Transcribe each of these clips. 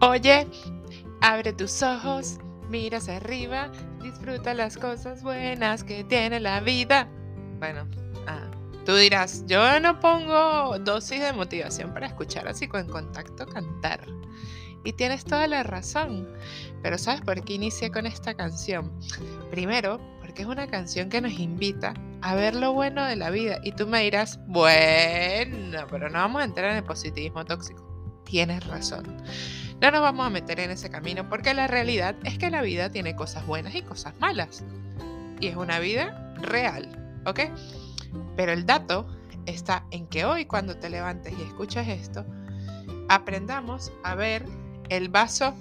Oye, abre tus ojos, mira hacia arriba, disfruta las cosas buenas que tiene la vida. Bueno, ah, tú dirás, yo no pongo dosis de motivación para escuchar así con contacto cantar. Y tienes toda la razón. Pero ¿sabes por qué inicié con esta canción? Primero, porque es una canción que nos invita a ver lo bueno de la vida. Y tú me dirás, bueno, pero no vamos a entrar en el positivismo tóxico. Tienes razón. No nos vamos a meter en ese camino porque la realidad es que la vida tiene cosas buenas y cosas malas. Y es una vida real, ¿ok? Pero el dato está en que hoy cuando te levantes y escuchas esto, aprendamos a ver el vaso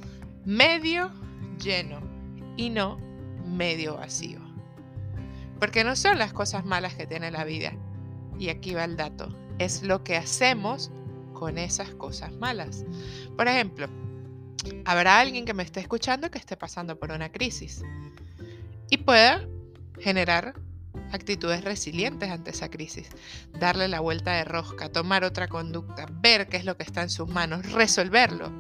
medio lleno y no medio vacío. Porque no son las cosas malas que tiene la vida. Y aquí va el dato. Es lo que hacemos con esas cosas malas. Por ejemplo, habrá alguien que me esté escuchando que esté pasando por una crisis y pueda generar actitudes resilientes ante esa crisis, darle la vuelta de rosca, tomar otra conducta, ver qué es lo que está en sus manos, resolverlo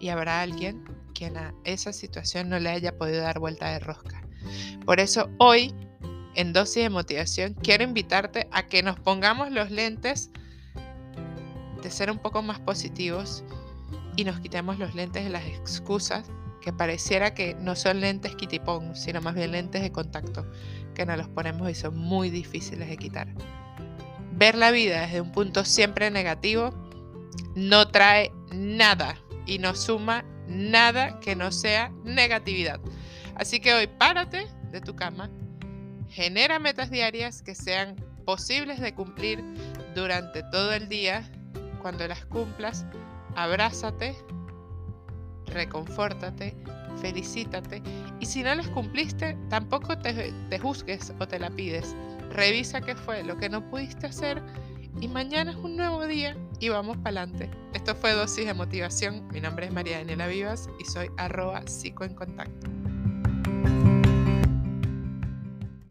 y habrá alguien quien a esa situación no le haya podido dar vuelta de rosca. Por eso hoy, en dosis de motivación, quiero invitarte a que nos pongamos los lentes de ser un poco más positivos y nos quitemos los lentes de las excusas que pareciera que no son lentes kitipón, sino más bien lentes de contacto, que nos los ponemos y son muy difíciles de quitar. Ver la vida desde un punto siempre negativo no trae nada y no suma nada que no sea negatividad. Así que hoy párate de tu cama, genera metas diarias que sean posibles de cumplir durante todo el día. Cuando las cumplas, abrázate, reconfórtate, felicítate y si no las cumpliste, tampoco te, te juzgues o te la pides. Revisa qué fue lo que no pudiste hacer y mañana es un nuevo día y vamos para adelante. Esto fue Dosis de Motivación. Mi nombre es María Daniela Vivas y soy arroba psico en contacto.